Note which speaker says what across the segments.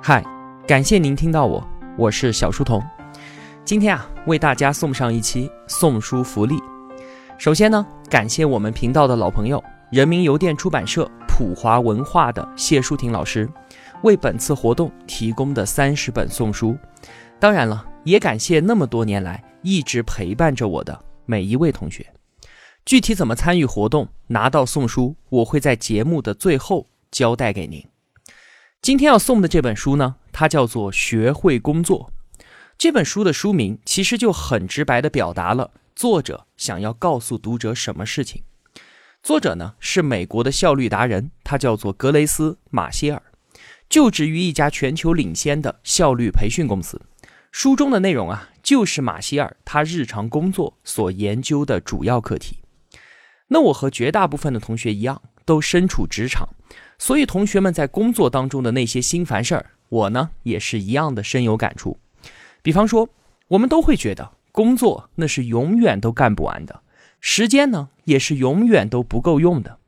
Speaker 1: 嗨，感谢您听到我，我是小书童。今天啊，为大家送上一期送书福利。首先呢，感谢我们频道的老朋友，人民邮电出版社普华文化的谢淑婷老师，为本次活动提供的三十本送书。当然了，也感谢那么多年来一直陪伴着我的每一位同学。具体怎么参与活动、拿到送书，我会在节目的最后交代给您。今天要送的这本书呢，它叫做《学会工作》。这本书的书名其实就很直白地表达了作者想要告诉读者什么事情。作者呢是美国的效率达人，他叫做格雷斯·马歇尔，就职于一家全球领先的效率培训公司。书中的内容啊，就是马歇尔他日常工作所研究的主要课题。那我和绝大部分的同学一样，都身处职场。所以，同学们在工作当中的那些心烦事儿，我呢也是一样的深有感触。比方说，我们都会觉得工作那是永远都干不完的，时间呢也是永远都不够用的。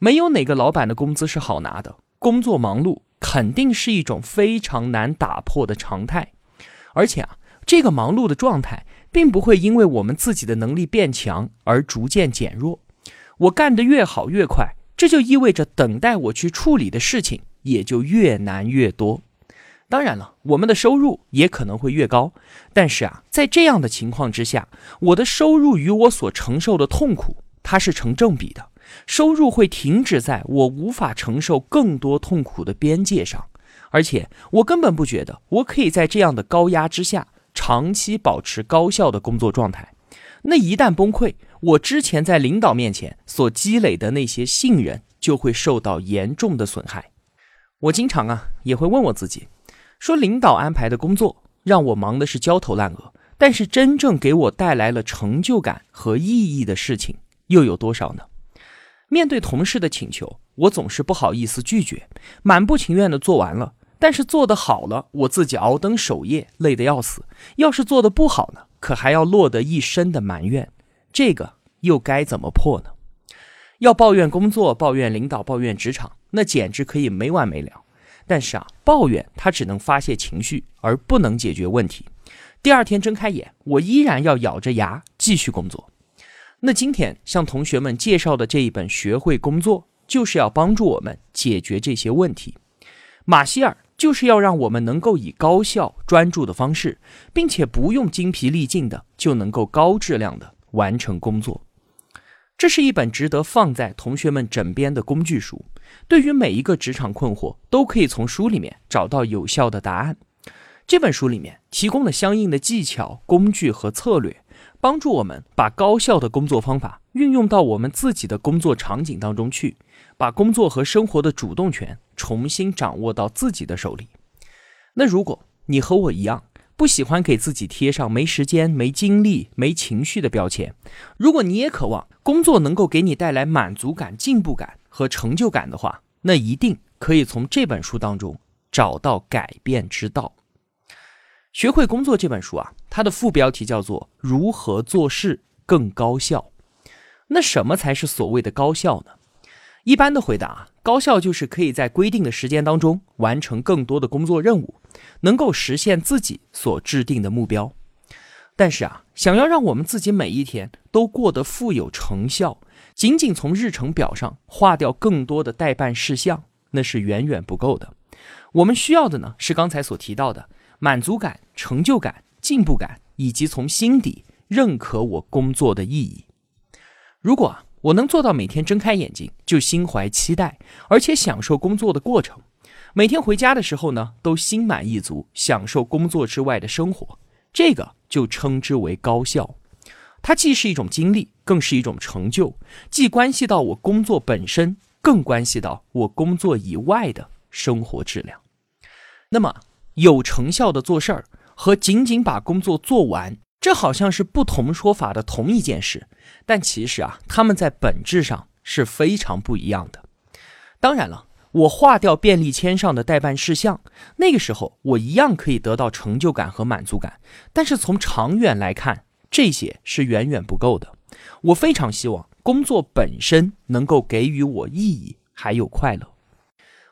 Speaker 1: 没有哪个老板的工资是好拿的，工作忙碌肯定是一种非常难打破的常态。而且啊，这个忙碌的状态并不会因为我们自己的能力变强而逐渐减弱。我干得越好越快。这就意味着等待我去处理的事情也就越难越多。当然了，我们的收入也可能会越高，但是啊，在这样的情况之下，我的收入与我所承受的痛苦它是成正比的。收入会停止在我无法承受更多痛苦的边界上，而且我根本不觉得我可以在这样的高压之下长期保持高效的工作状态。那一旦崩溃，我之前在领导面前所积累的那些信任就会受到严重的损害。我经常啊也会问我自己，说领导安排的工作让我忙的是焦头烂额，但是真正给我带来了成就感和意义的事情又有多少呢？面对同事的请求，我总是不好意思拒绝，满不情愿的做完了。但是做得好了，我自己熬灯守夜，累得要死；要是做得不好呢，可还要落得一身的埋怨。这个又该怎么破呢？要抱怨工作、抱怨领导、抱怨职场，那简直可以没完没了。但是啊，抱怨它只能发泄情绪，而不能解决问题。第二天睁开眼，我依然要咬着牙继续工作。那今天向同学们介绍的这一本《学会工作》，就是要帮助我们解决这些问题。马歇尔。就是要让我们能够以高效专注的方式，并且不用精疲力尽的，就能够高质量的完成工作。这是一本值得放在同学们枕边的工具书，对于每一个职场困惑，都可以从书里面找到有效的答案。这本书里面提供了相应的技巧、工具和策略，帮助我们把高效的工作方法运用到我们自己的工作场景当中去。把工作和生活的主动权重新掌握到自己的手里。那如果你和我一样，不喜欢给自己贴上没时间、没精力、没情绪的标签，如果你也渴望工作能够给你带来满足感、进步感和成就感的话，那一定可以从这本书当中找到改变之道。学会工作这本书啊，它的副标题叫做“如何做事更高效”。那什么才是所谓的高效呢？一般的回答，高效就是可以在规定的时间当中完成更多的工作任务，能够实现自己所制定的目标。但是啊，想要让我们自己每一天都过得富有成效，仅仅从日程表上划掉更多的待办事项，那是远远不够的。我们需要的呢，是刚才所提到的满足感、成就感、进步感，以及从心底认可我工作的意义。如果啊。我能做到每天睁开眼睛就心怀期待，而且享受工作的过程。每天回家的时候呢，都心满意足，享受工作之外的生活。这个就称之为高效。它既是一种经历，更是一种成就，既关系到我工作本身，更关系到我工作以外的生活质量。那么，有成效的做事儿和仅仅把工作做完。这好像是不同说法的同一件事，但其实啊，他们在本质上是非常不一样的。当然了，我划掉便利签上的待办事项，那个时候我一样可以得到成就感和满足感。但是从长远来看，这些是远远不够的。我非常希望工作本身能够给予我意义还有快乐。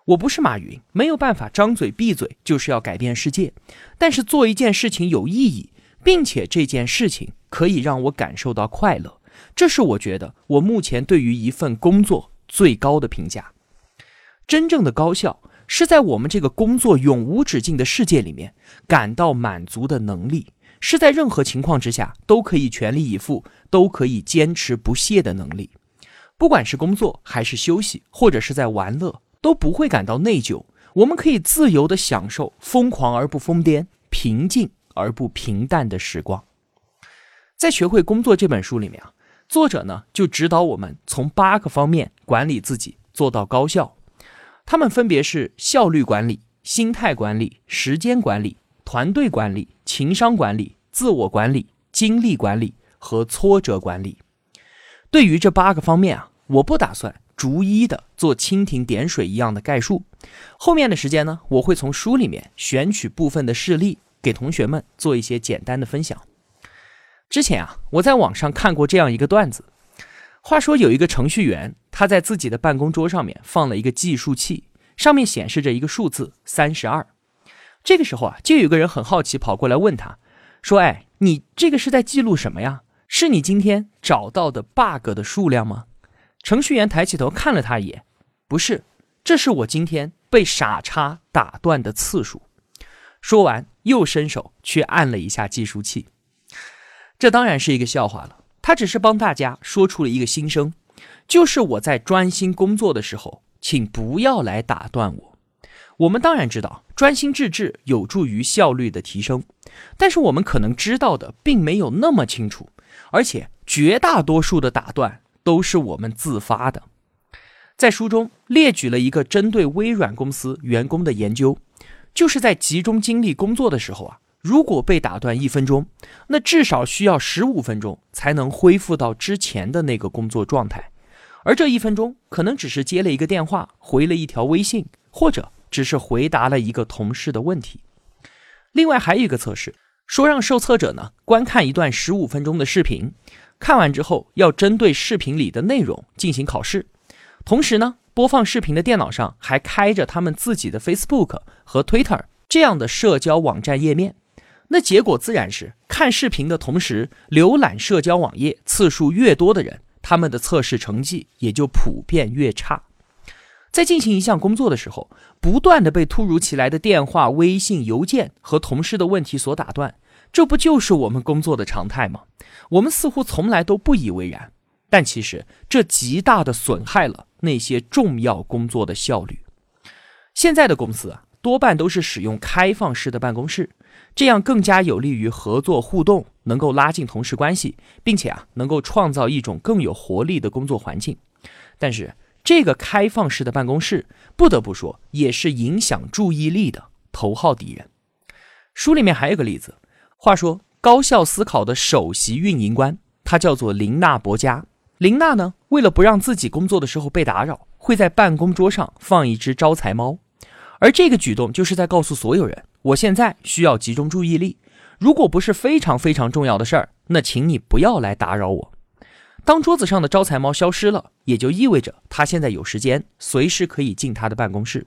Speaker 1: 我不是马云，没有办法张嘴闭嘴就是要改变世界，但是做一件事情有意义，并且这件事情可以让我感受到快乐，这是我觉得我目前对于一份工作最高的评价。真正的高效是在我们这个工作永无止境的世界里面感到满足的能力，是在任何情况之下都可以全力以赴、都可以坚持不懈的能力。不管是工作还是休息，或者是在玩乐。都不会感到内疚，我们可以自由的享受疯狂而不疯癫、平静而不平淡的时光。在《学会工作》这本书里面啊，作者呢就指导我们从八个方面管理自己，做到高效。他们分别是效率管理、心态管理、时间管理、团队管理、情商管理、自我管理、精力管理和挫折管理。对于这八个方面啊，我不打算。逐一的做蜻蜓点水一样的概述，后面的时间呢，我会从书里面选取部分的事例，给同学们做一些简单的分享。之前啊，我在网上看过这样一个段子，话说有一个程序员，他在自己的办公桌上面放了一个计数器，上面显示着一个数字三十二。这个时候啊，就有个人很好奇跑过来问他，说：“哎，你这个是在记录什么呀？是你今天找到的 bug 的数量吗？”程序员抬起头看了他一眼，不是，这是我今天被傻叉打断的次数。说完，又伸手去按了一下计数器。这当然是一个笑话了。他只是帮大家说出了一个心声，就是我在专心工作的时候，请不要来打断我。我们当然知道，专心致志有助于效率的提升，但是我们可能知道的并没有那么清楚，而且绝大多数的打断。都是我们自发的，在书中列举了一个针对微软公司员工的研究，就是在集中精力工作的时候啊，如果被打断一分钟，那至少需要十五分钟才能恢复到之前的那个工作状态，而这一分钟可能只是接了一个电话，回了一条微信，或者只是回答了一个同事的问题。另外还有一个测试，说让受测者呢观看一段十五分钟的视频。看完之后，要针对视频里的内容进行考试，同时呢，播放视频的电脑上还开着他们自己的 Facebook 和 Twitter 这样的社交网站页面。那结果自然是，看视频的同时浏览社交网页次数越多的人，他们的测试成绩也就普遍越差。在进行一项工作的时候，不断的被突如其来的电话、微信、邮件和同事的问题所打断。这不就是我们工作的常态吗？我们似乎从来都不以为然，但其实这极大的损害了那些重要工作的效率。现在的公司啊，多半都是使用开放式的办公室，这样更加有利于合作互动，能够拉近同事关系，并且啊，能够创造一种更有活力的工作环境。但是，这个开放式的办公室，不得不说，也是影响注意力的头号敌人。书里面还有个例子。话说，高效思考的首席运营官，他叫做林纳·伯加。林娜呢，为了不让自己工作的时候被打扰，会在办公桌上放一只招财猫。而这个举动就是在告诉所有人：我现在需要集中注意力。如果不是非常非常重要的事儿，那请你不要来打扰我。当桌子上的招财猫消失了，也就意味着他现在有时间，随时可以进他的办公室。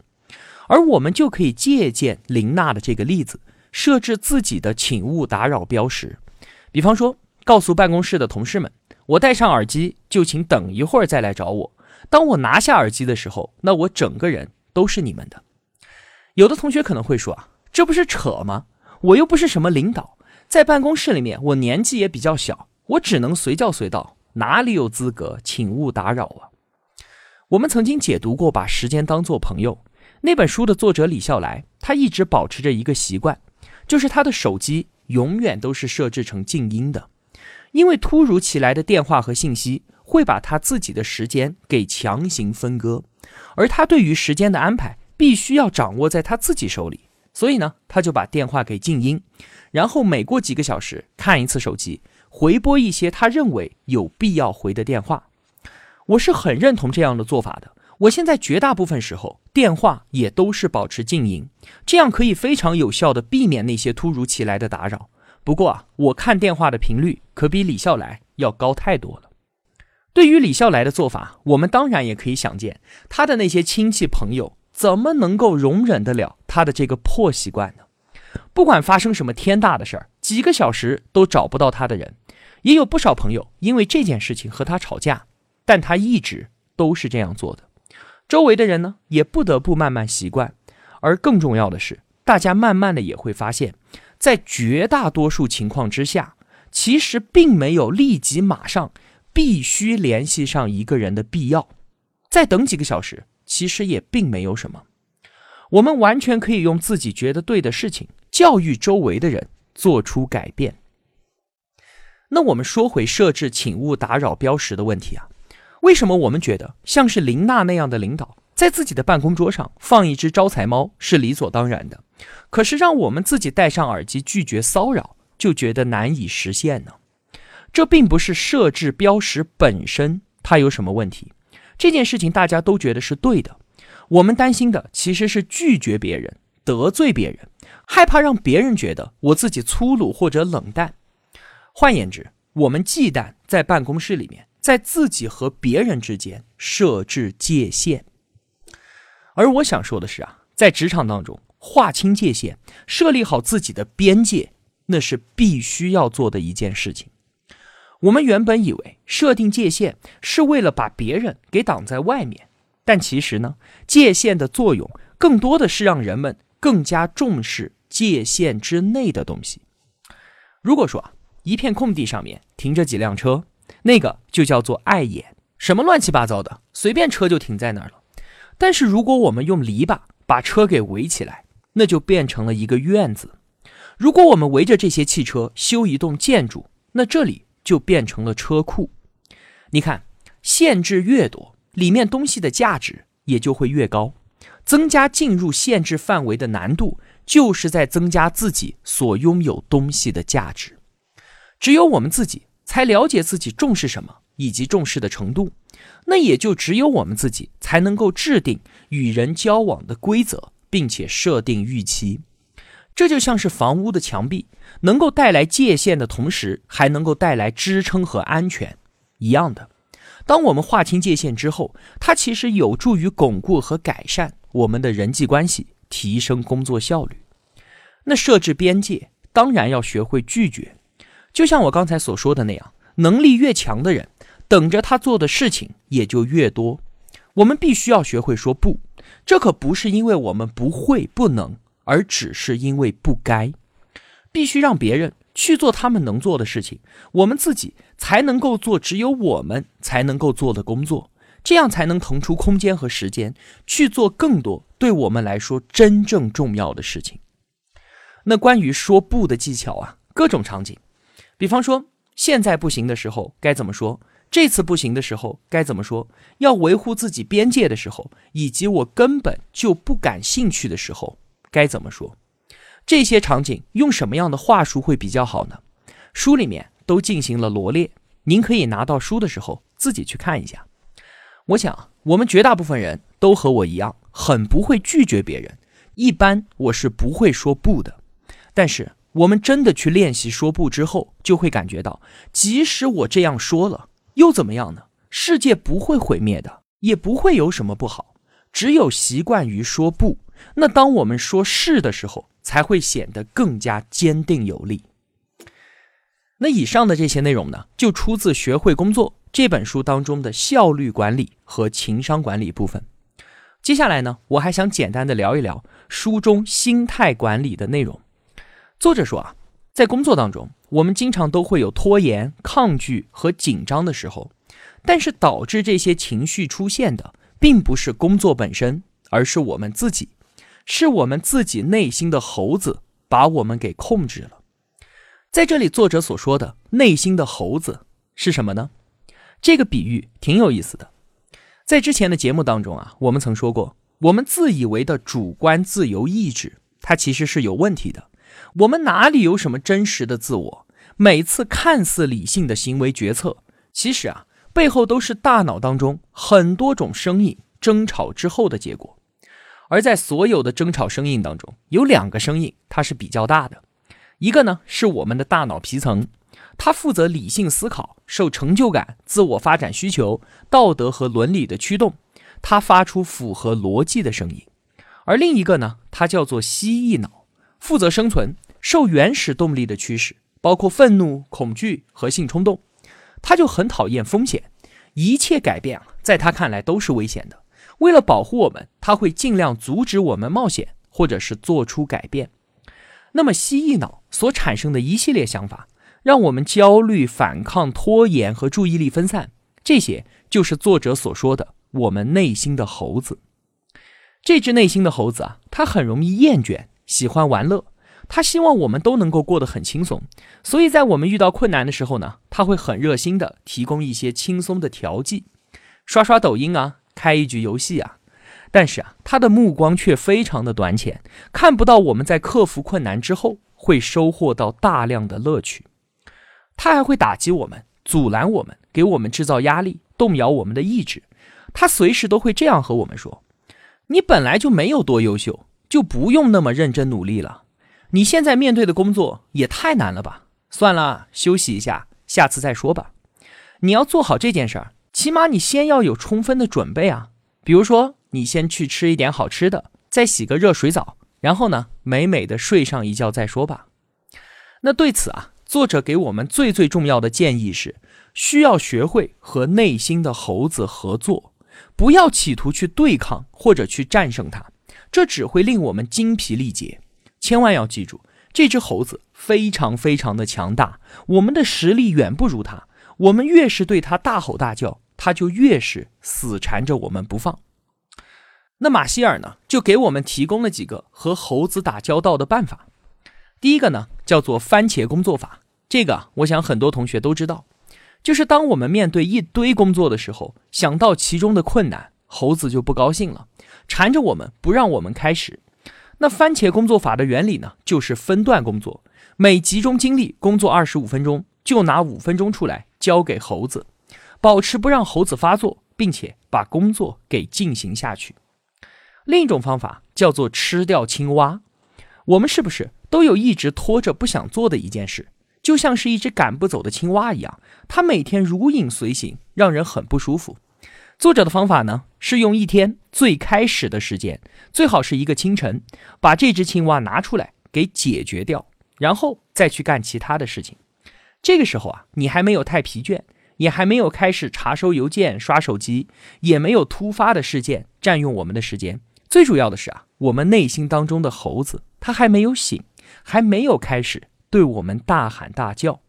Speaker 1: 而我们就可以借鉴林娜的这个例子。设置自己的请勿打扰标识，比方说，告诉办公室的同事们，我戴上耳机就请等一会儿再来找我。当我拿下耳机的时候，那我整个人都是你们的。有的同学可能会说啊，这不是扯吗？我又不是什么领导，在办公室里面，我年纪也比较小，我只能随叫随到，哪里有资格请勿打扰啊？我们曾经解读过《把时间当作朋友》那本书的作者李笑来，他一直保持着一个习惯。就是他的手机永远都是设置成静音的，因为突如其来的电话和信息会把他自己的时间给强行分割，而他对于时间的安排必须要掌握在他自己手里，所以呢，他就把电话给静音，然后每过几个小时看一次手机，回拨一些他认为有必要回的电话。我是很认同这样的做法的。我现在绝大部分时候电话也都是保持静音，这样可以非常有效的避免那些突如其来的打扰。不过啊，我看电话的频率可比李笑来要高太多了。对于李笑来的做法，我们当然也可以想见，他的那些亲戚朋友怎么能够容忍得了他的这个破习惯呢？不管发生什么天大的事儿，几个小时都找不到他的人，也有不少朋友因为这件事情和他吵架，但他一直都是这样做的。周围的人呢，也不得不慢慢习惯。而更重要的是，大家慢慢的也会发现，在绝大多数情况之下，其实并没有立即马上必须联系上一个人的必要。再等几个小时，其实也并没有什么。我们完全可以用自己觉得对的事情，教育周围的人做出改变。那我们说回设置“请勿打扰”标识的问题啊，为什么我们觉得像是林娜那样的领导，在自己的办公桌上放一只招财猫是理所当然的，可是让我们自己戴上耳机拒绝骚扰，就觉得难以实现呢？这并不是设置标识本身它有什么问题。这件事情大家都觉得是对的，我们担心的其实是拒绝别人、得罪别人，害怕让别人觉得我自己粗鲁或者冷淡。换言之，我们忌惮在办公室里面，在自己和别人之间设置界限。而我想说的是啊，在职场当中划清界限、设立好自己的边界，那是必须要做的一件事情。我们原本以为设定界限是为了把别人给挡在外面，但其实呢，界限的作用更多的是让人们更加重视界限之内的东西。如果说啊，一片空地上面停着几辆车，那个就叫做碍眼，什么乱七八糟的，随便车就停在那儿了。但是如果我们用篱笆把车给围起来，那就变成了一个院子。如果我们围着这些汽车修一栋建筑，那这里。就变成了车库，你看，限制越多，里面东西的价值也就会越高，增加进入限制范围的难度，就是在增加自己所拥有东西的价值。只有我们自己才了解自己重视什么以及重视的程度，那也就只有我们自己才能够制定与人交往的规则，并且设定预期。这就像是房屋的墙壁，能够带来界限的同时，还能够带来支撑和安全一样的。当我们划清界限之后，它其实有助于巩固和改善我们的人际关系，提升工作效率。那设置边界，当然要学会拒绝。就像我刚才所说的那样，能力越强的人，等着他做的事情也就越多。我们必须要学会说不，这可不是因为我们不会、不能。而只是因为不该，必须让别人去做他们能做的事情，我们自己才能够做只有我们才能够做的工作，这样才能腾出空间和时间去做更多对我们来说真正重要的事情。那关于说不的技巧啊，各种场景，比方说现在不行的时候该怎么说，这次不行的时候该怎么说，要维护自己边界的时候，以及我根本就不感兴趣的时候。该怎么说？这些场景用什么样的话术会比较好呢？书里面都进行了罗列，您可以拿到书的时候自己去看一下。我想，我们绝大部分人都和我一样，很不会拒绝别人。一般我是不会说不的。但是我们真的去练习说不之后，就会感觉到，即使我这样说了，又怎么样呢？世界不会毁灭的，也不会有什么不好。只有习惯于说不。那当我们说是的时候，才会显得更加坚定有力。那以上的这些内容呢，就出自《学会工作》这本书当中的效率管理和情商管理部分。接下来呢，我还想简单的聊一聊书中心态管理的内容。作者说啊，在工作当中，我们经常都会有拖延、抗拒和紧张的时候，但是导致这些情绪出现的，并不是工作本身，而是我们自己。是我们自己内心的猴子把我们给控制了。在这里，作者所说的内心的猴子是什么呢？这个比喻挺有意思的。在之前的节目当中啊，我们曾说过，我们自以为的主观自由意志，它其实是有问题的。我们哪里有什么真实的自我？每次看似理性的行为决策，其实啊，背后都是大脑当中很多种声音争吵之后的结果。而在所有的争吵声音当中，有两个声音它是比较大的，一个呢是我们的大脑皮层，它负责理性思考、受成就感、自我发展需求、道德和伦理的驱动，它发出符合逻辑的声音；而另一个呢，它叫做蜥蜴脑，负责生存，受原始动力的驱使，包括愤怒、恐惧和性冲动。他就很讨厌风险，一切改变啊，在他看来都是危险的。为了保护我们，他会尽量阻止我们冒险，或者是做出改变。那么蜥蜴脑所产生的一系列想法，让我们焦虑、反抗、拖延和注意力分散，这些就是作者所说的我们内心的猴子。这只内心的猴子啊，它很容易厌倦，喜欢玩乐，他希望我们都能够过得很轻松，所以在我们遇到困难的时候呢，他会很热心的提供一些轻松的调剂，刷刷抖音啊，开一局游戏啊。但是啊，他的目光却非常的短浅，看不到我们在克服困难之后会收获到大量的乐趣。他还会打击我们，阻拦我们，给我们制造压力，动摇我们的意志。他随时都会这样和我们说：“你本来就没有多优秀，就不用那么认真努力了。你现在面对的工作也太难了吧？算了，休息一下，下次再说吧。你要做好这件事儿，起码你先要有充分的准备啊，比如说。”你先去吃一点好吃的，再洗个热水澡，然后呢，美美的睡上一觉再说吧。那对此啊，作者给我们最最重要的建议是：需要学会和内心的猴子合作，不要企图去对抗或者去战胜它，这只会令我们精疲力竭。千万要记住，这只猴子非常非常的强大，我们的实力远不如它。我们越是对它大吼大叫，它就越是死缠着我们不放。那马歇尔呢，就给我们提供了几个和猴子打交道的办法。第一个呢，叫做番茄工作法。这个我想很多同学都知道，就是当我们面对一堆工作的时候，想到其中的困难，猴子就不高兴了，缠着我们不让我们开始。那番茄工作法的原理呢，就是分段工作，每集中精力工作二十五分钟，就拿五分钟出来交给猴子，保持不让猴子发作，并且把工作给进行下去。另一种方法叫做吃掉青蛙。我们是不是都有一直拖着不想做的一件事？就像是一只赶不走的青蛙一样，它每天如影随形，让人很不舒服。作者的方法呢，是用一天最开始的时间，最好是一个清晨，把这只青蛙拿出来给解决掉，然后再去干其他的事情。这个时候啊，你还没有太疲倦，也还没有开始查收邮件、刷手机，也没有突发的事件占用我们的时间。最主要的是啊，我们内心当中的猴子，它还没有醒，还没有开始对我们大喊大叫。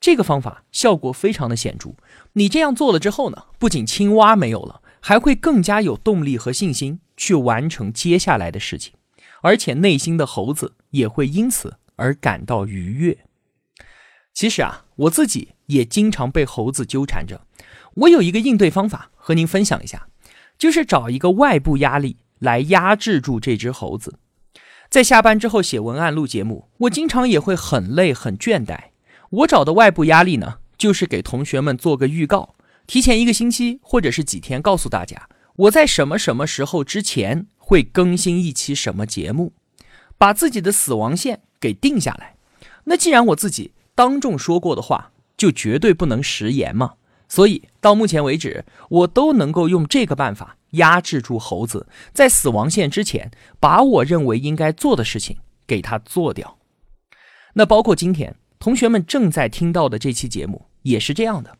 Speaker 1: 这个方法效果非常的显著。你这样做了之后呢，不仅青蛙没有了，还会更加有动力和信心去完成接下来的事情，而且内心的猴子也会因此而感到愉悦。其实啊，我自己也经常被猴子纠缠着。我有一个应对方法和您分享一下，就是找一个外部压力。来压制住这只猴子。在下班之后写文案、录节目，我经常也会很累、很倦怠。我找的外部压力呢，就是给同学们做个预告，提前一个星期或者是几天告诉大家，我在什么什么时候之前会更新一期什么节目，把自己的死亡线给定下来。那既然我自己当众说过的话，就绝对不能食言嘛。所以到目前为止，我都能够用这个办法。压制住猴子，在死亡线之前，把我认为应该做的事情给他做掉。那包括今天同学们正在听到的这期节目也是这样的。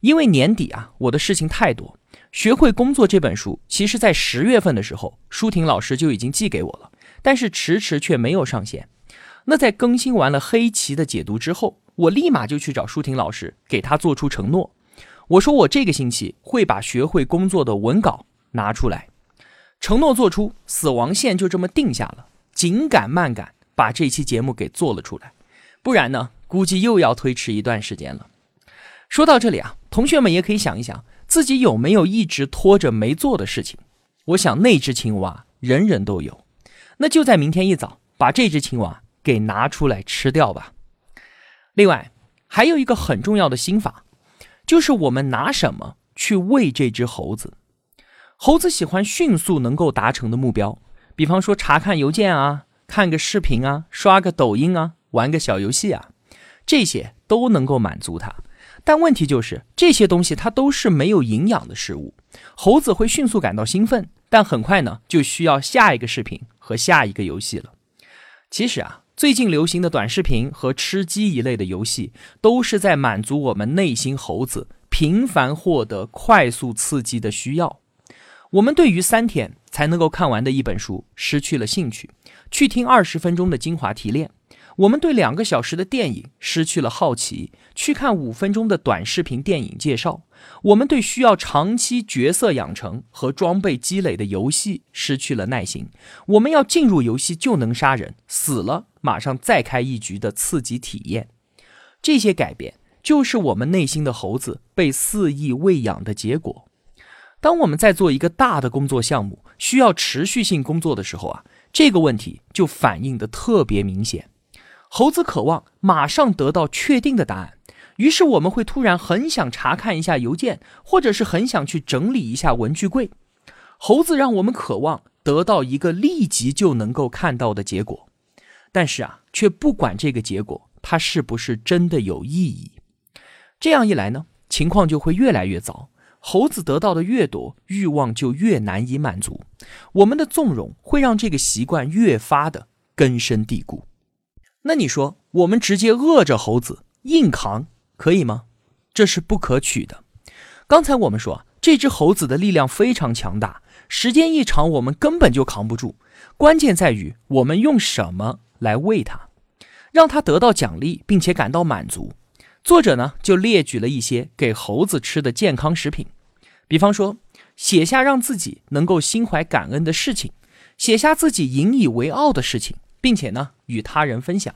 Speaker 1: 因为年底啊，我的事情太多。学会工作这本书，其实在十月份的时候，舒婷老师就已经寄给我了，但是迟迟却没有上线。那在更新完了黑棋的解读之后，我立马就去找舒婷老师，给他做出承诺。我说我这个星期会把学会工作的文稿。拿出来，承诺做出，死亡线就这么定下了。紧赶慢赶，把这期节目给做了出来，不然呢，估计又要推迟一段时间了。说到这里啊，同学们也可以想一想，自己有没有一直拖着没做的事情？我想那只青蛙人人都有，那就在明天一早把这只青蛙给拿出来吃掉吧。另外，还有一个很重要的心法，就是我们拿什么去喂这只猴子？猴子喜欢迅速能够达成的目标，比方说查看邮件啊，看个视频啊，刷个抖音啊，玩个小游戏啊，这些都能够满足它。但问题就是这些东西它都是没有营养的食物，猴子会迅速感到兴奋，但很快呢就需要下一个视频和下一个游戏了。其实啊，最近流行的短视频和吃鸡一类的游戏，都是在满足我们内心猴子频繁获得快速刺激的需要。我们对于三天才能够看完的一本书失去了兴趣，去听二十分钟的精华提炼；我们对两个小时的电影失去了好奇，去看五分钟的短视频电影介绍；我们对需要长期角色养成和装备积累的游戏失去了耐心。我们要进入游戏就能杀人，死了马上再开一局的刺激体验。这些改变就是我们内心的猴子被肆意喂养的结果。当我们在做一个大的工作项目，需要持续性工作的时候啊，这个问题就反映的特别明显。猴子渴望马上得到确定的答案，于是我们会突然很想查看一下邮件，或者是很想去整理一下文具柜。猴子让我们渴望得到一个立即就能够看到的结果，但是啊，却不管这个结果它是不是真的有意义。这样一来呢，情况就会越来越糟。猴子得到的越多，欲望就越难以满足。我们的纵容会让这个习惯越发的根深蒂固。那你说，我们直接饿着猴子硬扛可以吗？这是不可取的。刚才我们说，这只猴子的力量非常强大，时间一长，我们根本就扛不住。关键在于我们用什么来喂它，让它得到奖励，并且感到满足。作者呢就列举了一些给猴子吃的健康食品，比方说写下让自己能够心怀感恩的事情，写下自己引以为傲的事情，并且呢与他人分享。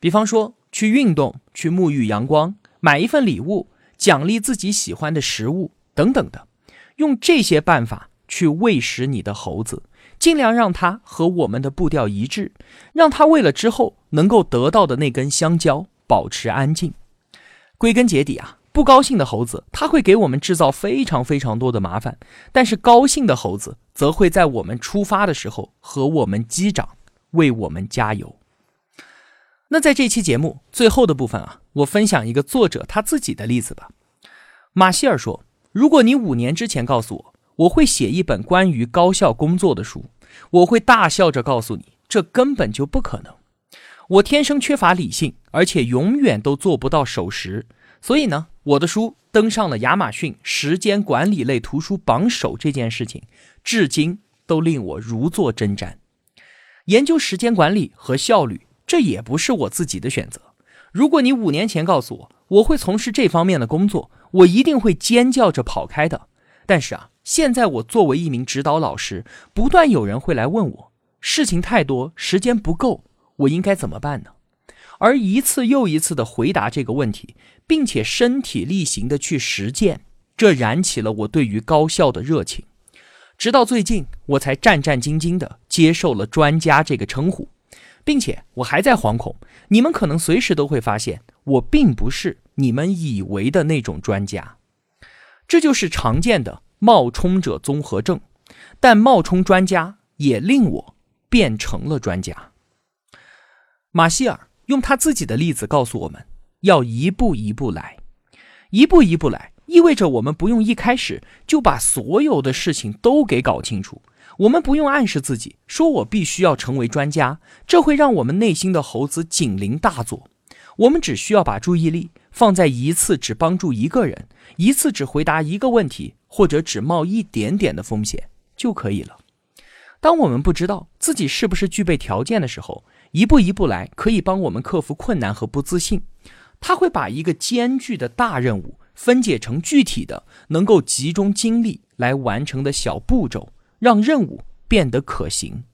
Speaker 1: 比方说去运动、去沐浴阳光、买一份礼物、奖励自己喜欢的食物等等的，用这些办法去喂食你的猴子，尽量让它和我们的步调一致，让它为了之后能够得到的那根香蕉保持安静。归根结底啊，不高兴的猴子它会给我们制造非常非常多的麻烦，但是高兴的猴子则会在我们出发的时候和我们击掌，为我们加油。那在这期节目最后的部分啊，我分享一个作者他自己的例子吧。马歇尔说：“如果你五年之前告诉我我会写一本关于高效工作的书，我会大笑着告诉你，这根本就不可能。”我天生缺乏理性，而且永远都做不到守时，所以呢，我的书登上了亚马逊时间管理类图书榜首这件事情，至今都令我如坐针毡。研究时间管理和效率，这也不是我自己的选择。如果你五年前告诉我我会从事这方面的工作，我一定会尖叫着跑开的。但是啊，现在我作为一名指导老师，不断有人会来问我，事情太多，时间不够。我应该怎么办呢？而一次又一次的回答这个问题，并且身体力行的去实践，这燃起了我对于高效的热情。直到最近，我才战战兢兢的接受了“专家”这个称呼，并且我还在惶恐，你们可能随时都会发现，我并不是你们以为的那种专家。这就是常见的冒充者综合症，但冒充专家也令我变成了专家。马歇尔用他自己的例子告诉我们，要一步一步来，一步一步来，意味着我们不用一开始就把所有的事情都给搞清楚，我们不用暗示自己说我必须要成为专家，这会让我们内心的猴子警铃大作。我们只需要把注意力放在一次只帮助一个人，一次只回答一个问题，或者只冒一点点的风险就可以了。当我们不知道自己是不是具备条件的时候，一步一步来，可以帮我们克服困难和不自信。他会把一个艰巨的大任务分解成具体的、能够集中精力来完成的小步骤，让任务变得可行。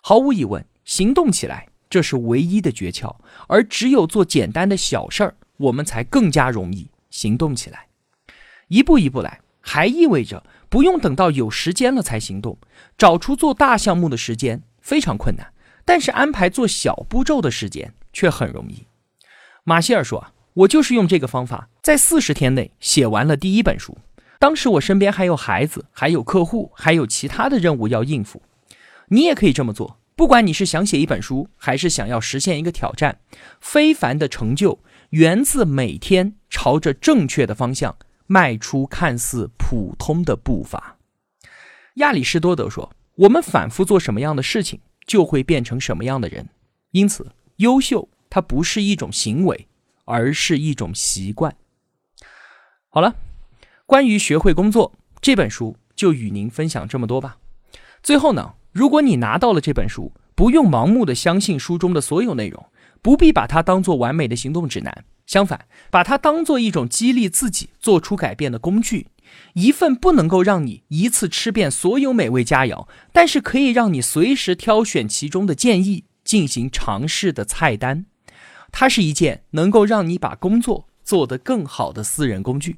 Speaker 1: 毫无疑问，行动起来这是唯一的诀窍。而只有做简单的小事儿，我们才更加容易行动起来。一步一步来，还意味着不用等到有时间了才行动。找出做大项目的时间非常困难。但是安排做小步骤的时间却很容易。马歇尔说：“啊，我就是用这个方法，在四十天内写完了第一本书。当时我身边还有孩子，还有客户，还有其他的任务要应付。你也可以这么做，不管你是想写一本书，还是想要实现一个挑战，非凡的成就源自每天朝着正确的方向迈出看似普通的步伐。亚里士多德说：“我们反复做什么样的事情，就会变成什么样的人。”因此，优秀它不是一种行为，而是一种习惯。好了，关于学会工作这本书，就与您分享这么多吧。最后呢，如果你拿到了这本书，不用盲目的相信书中的所有内容，不必把它当做完美的行动指南，相反，把它当做一种激励自己做出改变的工具。一份不能够让你一次吃遍所有美味佳肴，但是可以让你随时挑选其中的建议进行尝试的菜单，它是一件能够让你把工作做得更好的私人工具。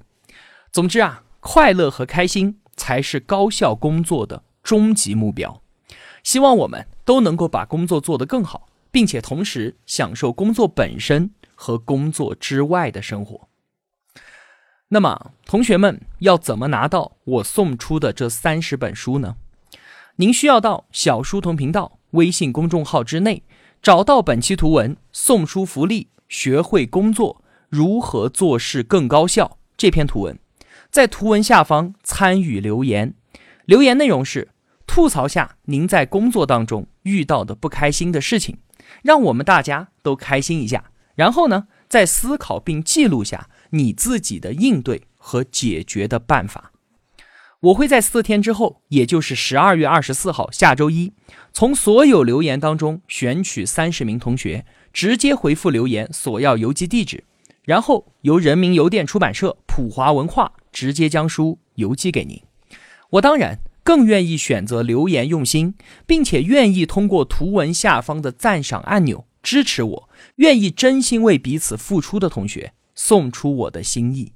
Speaker 1: 总之啊，快乐和开心才是高效工作的终极目标。希望我们都能够把工作做得更好，并且同时享受工作本身和工作之外的生活。那么，同学们要怎么拿到我送出的这三十本书呢？您需要到小书童频道微信公众号之内，找到本期图文送书福利，学会工作如何做事更高效这篇图文，在图文下方参与留言，留言内容是吐槽下您在工作当中遇到的不开心的事情，让我们大家都开心一下。然后呢，再思考并记录下。你自己的应对和解决的办法，我会在四天之后，也就是十二月二十四号下周一，从所有留言当中选取三十名同学，直接回复留言索要邮寄地址，然后由人民邮电出版社普华文化直接将书邮寄给您。我当然更愿意选择留言用心，并且愿意通过图文下方的赞赏按钮支持我，愿意真心为彼此付出的同学。送出我的心意。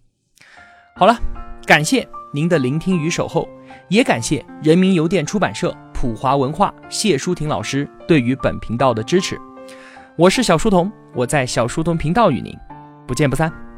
Speaker 1: 好了，感谢您的聆听与守候，也感谢人民邮电出版社、普华文化谢淑婷老师对于本频道的支持。我是小书童，我在小书童频道与您不见不散。